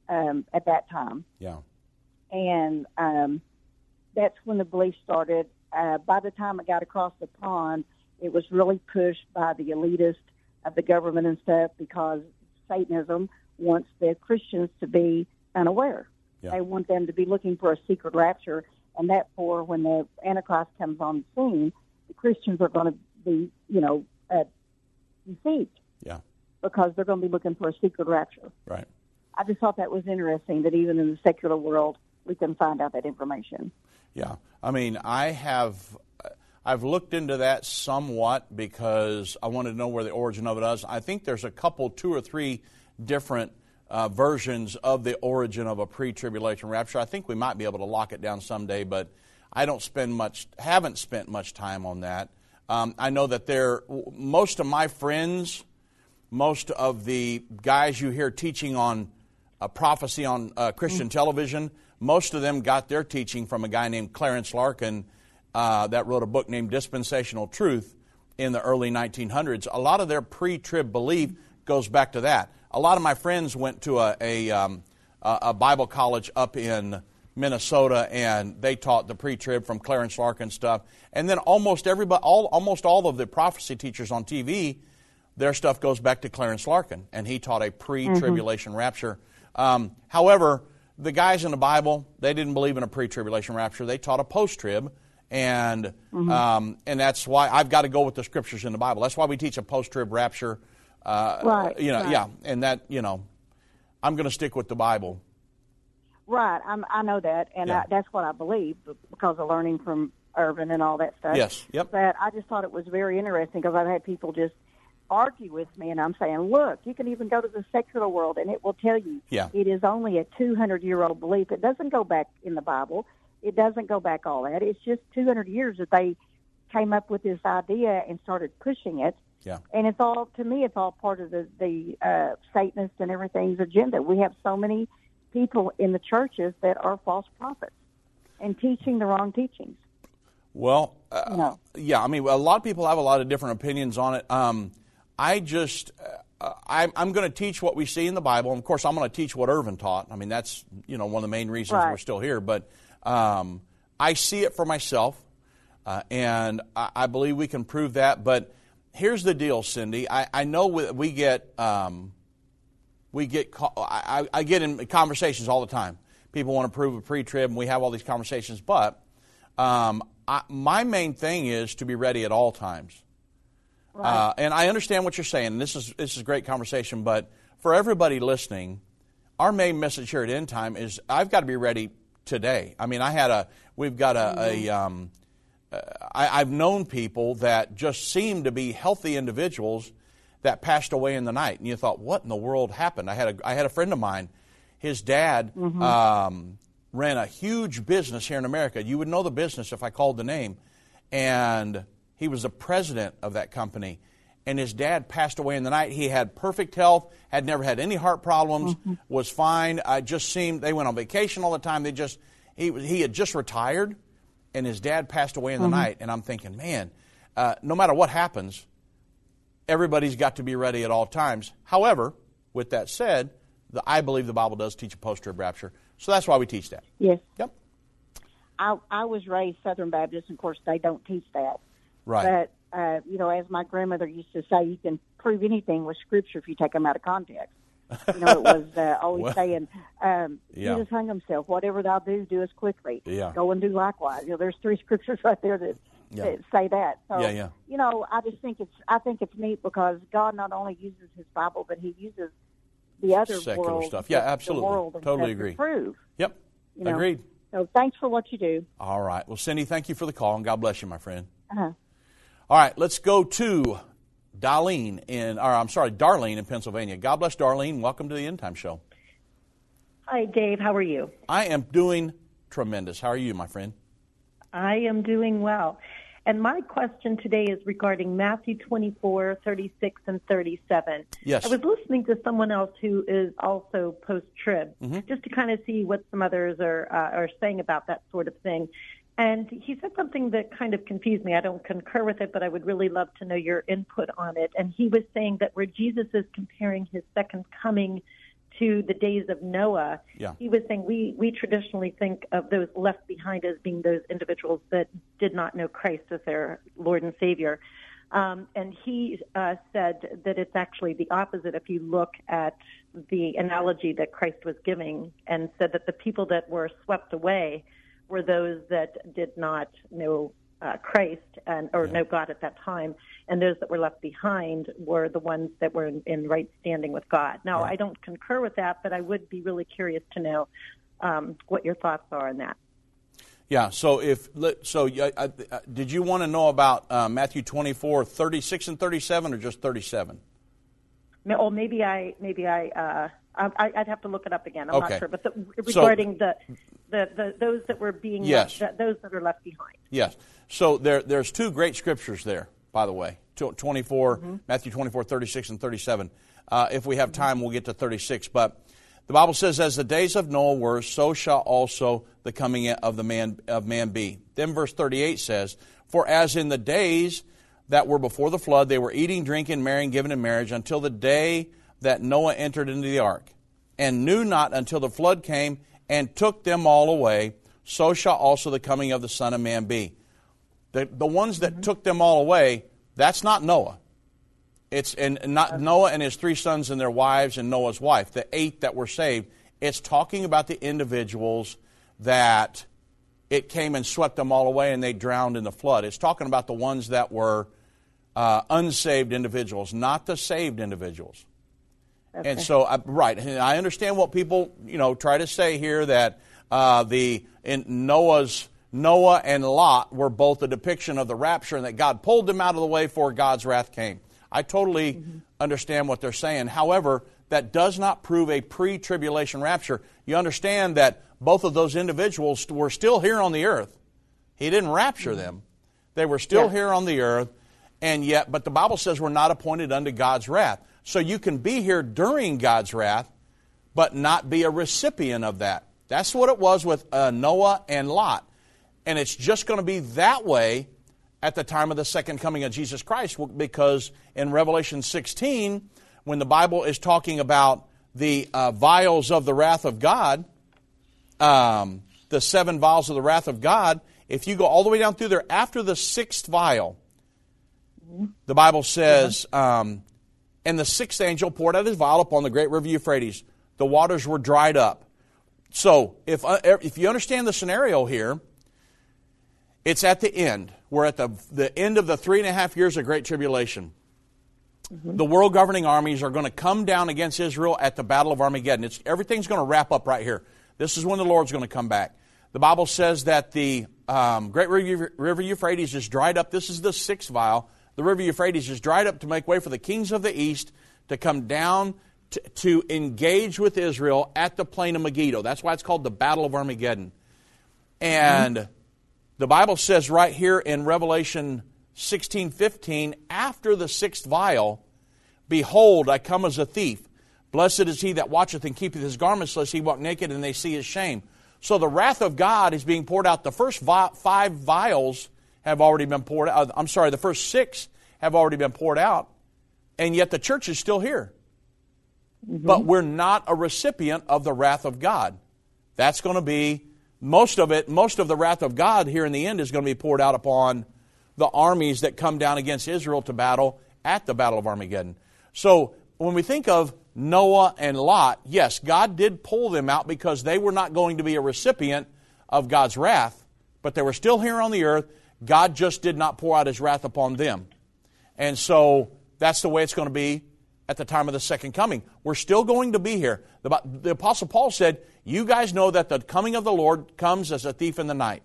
um, at that time Yeah. and um, that's when the belief started. Uh, by the time it got across the pond, it was really pushed by the elitist of the government and stuff because Satanism wants the Christians to be unaware. Yeah. They want them to be looking for a secret rapture, and that for when the Antichrist comes on the scene, the Christians are going to be, you know, uh, deceived Yeah. because they're going to be looking for a secret rapture. Right. I just thought that was interesting that even in the secular world, we can find out that information. Yeah, I mean, I have, I've looked into that somewhat because I wanted to know where the origin of it is. I think there's a couple, two or three different uh, versions of the origin of a pre-tribulation rapture. I think we might be able to lock it down someday, but I don't spend much, haven't spent much time on that. Um, I know that there, most of my friends, most of the guys you hear teaching on uh, prophecy on uh, Christian television, most of them got their teaching from a guy named Clarence Larkin uh, that wrote a book named Dispensational Truth in the early 1900s. A lot of their pre trib belief goes back to that. A lot of my friends went to a, a, um, a a Bible college up in Minnesota and they taught the pre trib from Clarence Larkin stuff. And then almost everybody, all, almost all of the prophecy teachers on TV, their stuff goes back to Clarence Larkin, and he taught a pre-tribulation rapture. Um, however, the guys in the Bible they didn't believe in a pre-tribulation rapture; they taught a post-trib, and um, and that's why I've got to go with the scriptures in the Bible. That's why we teach a post-trib rapture. Uh, Right, You know, right. yeah, and that you know, I'm going to stick with the Bible. Right, I'm, I know that, and Yeah. I, that's what I believe because of learning from Irvin and all that stuff. Yes, yep. But I just thought it was very interesting because I've had people just argue with me, and I'm saying, look, you can even go to the secular world, and it will tell you Yeah. it is only a 200 year old belief. It doesn't go back in the Bible. It doesn't go back all that. It's just 200 years that they came up with this idea and started pushing it. Yeah. And it's all to me, it's all part of the the uh, Satanist and everything's agenda. We have so many people in the churches that are false prophets and teaching the wrong teachings. Well, uh, No. yeah, I mean, a lot of people have a lot of different opinions on it. Um, I just, uh, I'm, I'm going to teach what we see in the Bible. And of course, I'm going to teach what Irvin taught. I mean, that's, you know, one of the main reasons Right. we're still here. But um, I see it for myself, uh, and I, I believe we can prove that. But here's the deal, Cindy. I, I know we, we get, um, we get, I I get in conversations all the time. People want to prove a pre-trib, and we have all these conversations. But um, I, my main thing is to be ready at all times. Uh, and I understand what you're saying. This is this is a great conversation, but for everybody listening, our main message here at End Time is I've got to be ready today. I mean, I had a we've got a, a um, uh, I, I've known people that just seem to be healthy individuals that passed away in the night, and you thought, what in the world happened? I had a I had a friend of mine, his dad um, ran a huge business here in America. You would know the business if I called the name, and he was the president of that company. And his dad passed away in the night. He had perfect health, had never had any heart problems, was fine. I just seemed they went on vacation all the time. They just he he had just retired, and his dad passed away in the night. And I'm thinking, man, uh, no matter what happens, everybody's got to be ready at all times. However, with that said, the, I believe the Bible does teach a post-trib rapture, so that's why we teach that. Yes. Yep. I I was raised Southern Baptist, and of course they don't teach that. Right. But uh, you know, as my grandmother used to say, you can prove anything with scripture if you take them out of context. You know, it was uh, always Well, saying, um, yeah. Jesus hung himself. Whatever thou do, do as quickly. Yeah. Go and do likewise. You know, there's three scriptures right there that, Yeah. say that. So, Yeah, yeah. you know, I just think it's I think it's neat because God not only uses His Bible, but He uses the other Secular world, stuff. Yeah, absolutely. world Totally agree. prove. Yep. You know? Agreed. So thanks for what you do. All right. Well, Cindy, thank you for the call, and God bless you, my friend. Uh-huh. All right, let's go to Darlene in, or I'm sorry, Darlene in Pennsylvania. God bless Darlene. Welcome to the End Time Show. Hi, Dave. How are you? I am doing tremendous. How are you, my friend? I am doing well. And my question today is regarding Matthew 24, 36, and 37. Yes. I was listening to someone else who is also post trib, Mhm. just to kind of see what some others are, uh, are saying about that sort of thing. And he said something that kind of confused me. I don't concur with it, but I would really love to know your input on it. And he was saying that where Jesus is comparing his second coming to the days of Noah, Yeah. he was saying we, we traditionally think of those left behind as being those individuals that did not know Christ as their Lord and Savior. Um, and he uh, said that it's actually the opposite if you look at the analogy that Christ was giving and said that the people that were swept away were those that did not know uh, Christ and or know God at that time, and those that were left behind were the ones that were in, in right standing with God. Now, I don't concur with that, but I would be really curious to know um, what your thoughts are on that. Yeah. So if so, did you want to know about uh, Matthew 24, 36 and 37, or just 37? Ma- Or maybe I maybe I uh, I I'd have to look it up again. I'm Okay. not sure, but the, So- regarding the, the the those that were being Yes. left, those that are left behind. Yes. So there, there's two great scriptures there, by the way. Tw- 24, Matthew 24, 36 and 37. Uh, if we have time, we'll get to 36. But the Bible says, as the days of Noah were, so shall also the coming of the man of man be. Then verse 38 says, For as in the days that were before the flood, they were eating, drinking, marrying, giving in marriage, until the day that Noah entered into the ark, and knew not until the flood came and took them all away, so shall also the coming of the Son of Man be. The, the ones that took them all away, that's not Noah. It's and and not Noah and his three sons and their wives and Noah's wife, the eight that were saved. It's talking about the individuals that it came and swept them all away and they drowned in the flood. It's talking about the ones that were uh, unsaved individuals, not the saved individuals. And so, uh, right, and I understand what people you know try to say here that uh, the in Noah's Noah and Lot were both a depiction of the rapture, and that God pulled them out of the way before God's wrath came. I totally understand what they're saying. However, that does not prove a pre-tribulation rapture. You understand that both of those individuals were still here on the earth. He didn't rapture them; they were still Yeah. here on the earth, and yet, but the Bible says we're not appointed unto God's wrath. So you can be here during God's wrath, but not be a recipient of that. That's what it was with uh, Noah and Lot. And it's just going to be that way at the time of the second coming of Jesus Christ because in Revelation 16, when the Bible is talking about the uh, vials of the wrath of God, um, the seven vials of the wrath of God, if you go all the way down through there, after the sixth vial, the Bible says, um, and the sixth angel poured out his vial upon the great river Euphrates. The waters were dried up. So, if, uh, if you understand the scenario here, it's at the end. We're at the, the end of the three and a half years of Great Tribulation. The world governing armies are going to come down against Israel at the Battle of Armageddon. It's, everything's going to wrap up right here. This is when the Lord's going to come back. The Bible says that the um, Great River River Euphrates is dried up. This is the sixth vial. The River Euphrates is dried up to make way for the kings of the east to come down to, to engage with Israel at the plain of Megiddo. That's why it's called the Battle of Armageddon. And the Bible says right here in Revelation 16 15, after the sixth vial, Behold, I come as a thief. Blessed is he that watcheth and keepeth his garments, lest he walk naked and they see his shame. So the wrath of God is being poured out. The first vi- five vials have already been poured out. I'm sorry, the first six have already been poured out, and yet the church is still here. Mm-hmm. But we're not a recipient of the wrath of God. That's going to be most of it, most of the wrath of God here in the end is going to be poured out upon the armies that come down against Israel to battle at the Battle of Armageddon. So when we think of Noah and Lot, yes, God did pull them out because they were not going to be a recipient of God's wrath, but they were still here on the earth. God just did not pour out his wrath upon them. And so that's the way it's going to be at the time of the second coming. We're still going to be here. The, the Apostle Paul said, You guys know that the coming of the Lord comes as a thief in the night.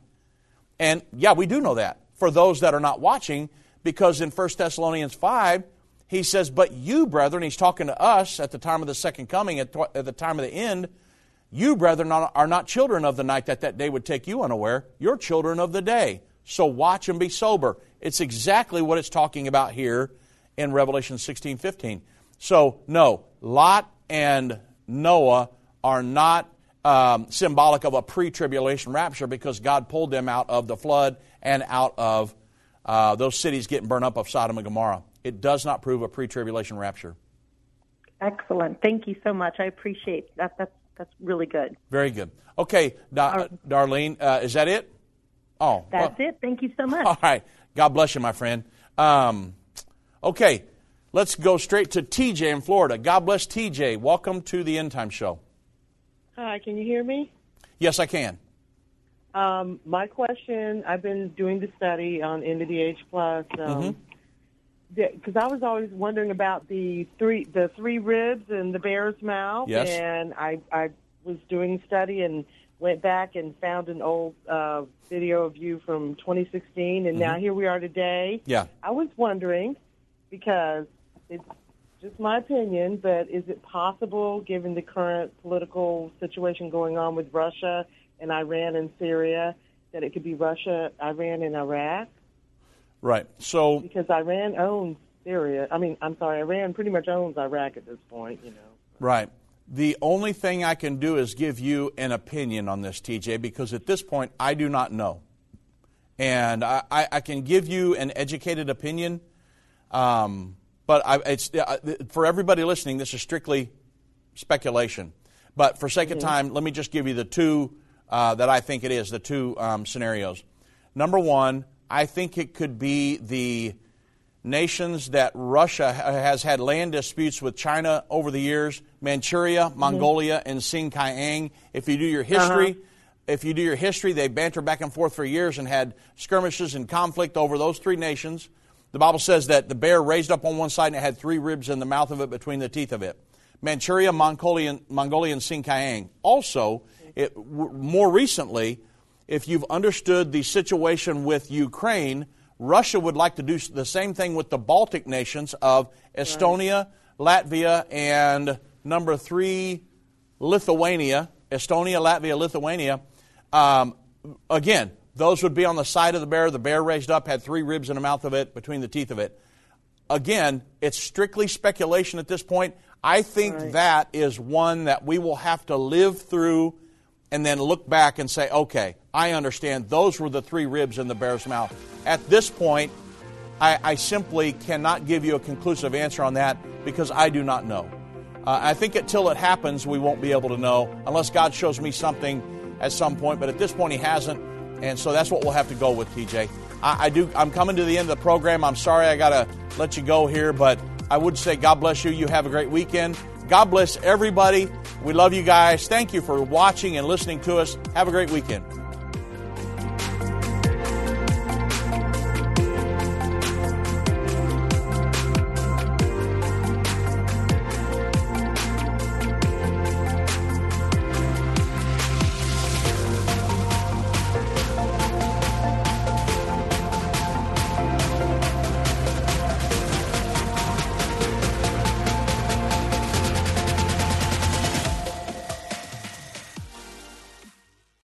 And yeah, we do know that for those that are not watching, because in 1 Thessalonians 5, he says, But you, brethren, he's talking to us at the time of the second coming, at, at the time of the end, you, brethren, are are not children of the night that that day would take you unaware. You're children of the day. So watch and be sober. It's exactly what it's talking about here in Revelation 16 15. So, no, Lot and Noah are not um, symbolic of a pre tribulation rapture because God pulled them out of the flood and out of uh, those cities getting burned up of Sodom and Gomorrah. It does not prove a pre tribulation rapture. Excellent. Thank you so much. I appreciate that. That's that's really good. Very good. Okay, da- Darlene, uh, is that it? Oh, That's well, it. Thank you so much. All right. God bless you, my friend. Um, okay, let's go straight to TJ in Florida. God bless TJ. Welcome to the End Time Show. Hi, can you hear me? Yes, I can. Um, my question: I've been doing the study on End of the Age Plus. Um, because I was always wondering about the three the three ribs and the bear's mouth, Yes. and I I was doing study and went back and found an old uh, video of you from 2016, and now Mhm. here we are today. Yeah. I was wondering because it's just my opinion, but is it possible, given the current political situation going on with Russia and Iran and Syria, that it could be Russia, Iran, and Iraq? Right. So, Because Iran owns Syria. I mean, I'm sorry, Iran pretty much owns Iraq at this point. You know. right. The only thing I can do is give you an opinion on this, TJ, because at this point I do not know. And I, I, I can give you an educated opinion, um, but I, it's, uh, for everybody listening, this is strictly speculation. But for sake of time, let me just give you the two uh, that I think it is, the two um, scenarios. Number one, I think it could be the nations that Russia has had land disputes with China over the years Manchuria, mm-hmm. Mongolia, and Xinjiang. If you do your history, uh-huh. if you do your history, they banter back and forth for years and had skirmishes and conflict over those three nations. The Bible says that the bear raised up on one side and it had three ribs in the mouth of it between the teeth of it. Manchuria, Mongolian, Mongolia, and Xinjiang. Also, it, w- more recently, if you've understood the situation with Ukraine, Russia would like to do the same thing with the Baltic nations of Estonia, Latvia, and number three, Lithuania. Estonia, Latvia, Lithuania. Um, again, those would be on the side of the bear. The bear raised up, had three ribs in the mouth of it, between the teeth of it. Again, it's strictly speculation at this point. I think that is one that we will have to live through and then look back and say, okay, I understand those were the three ribs in the bear's mouth. At this point, I, I simply cannot give you a conclusive answer on that because I do not know. Uh, I think until it happens, we won't be able to know unless God shows me something at some point. But at this point, He hasn't, and so that's what we'll have to go with, TJ. I, I do. I'm coming to the end of the program. I'm sorry I got to let you go here, but I would say God bless you. You have a great weekend. God bless everybody. We love you guys. Thank you for watching and listening to us. Have a great weekend.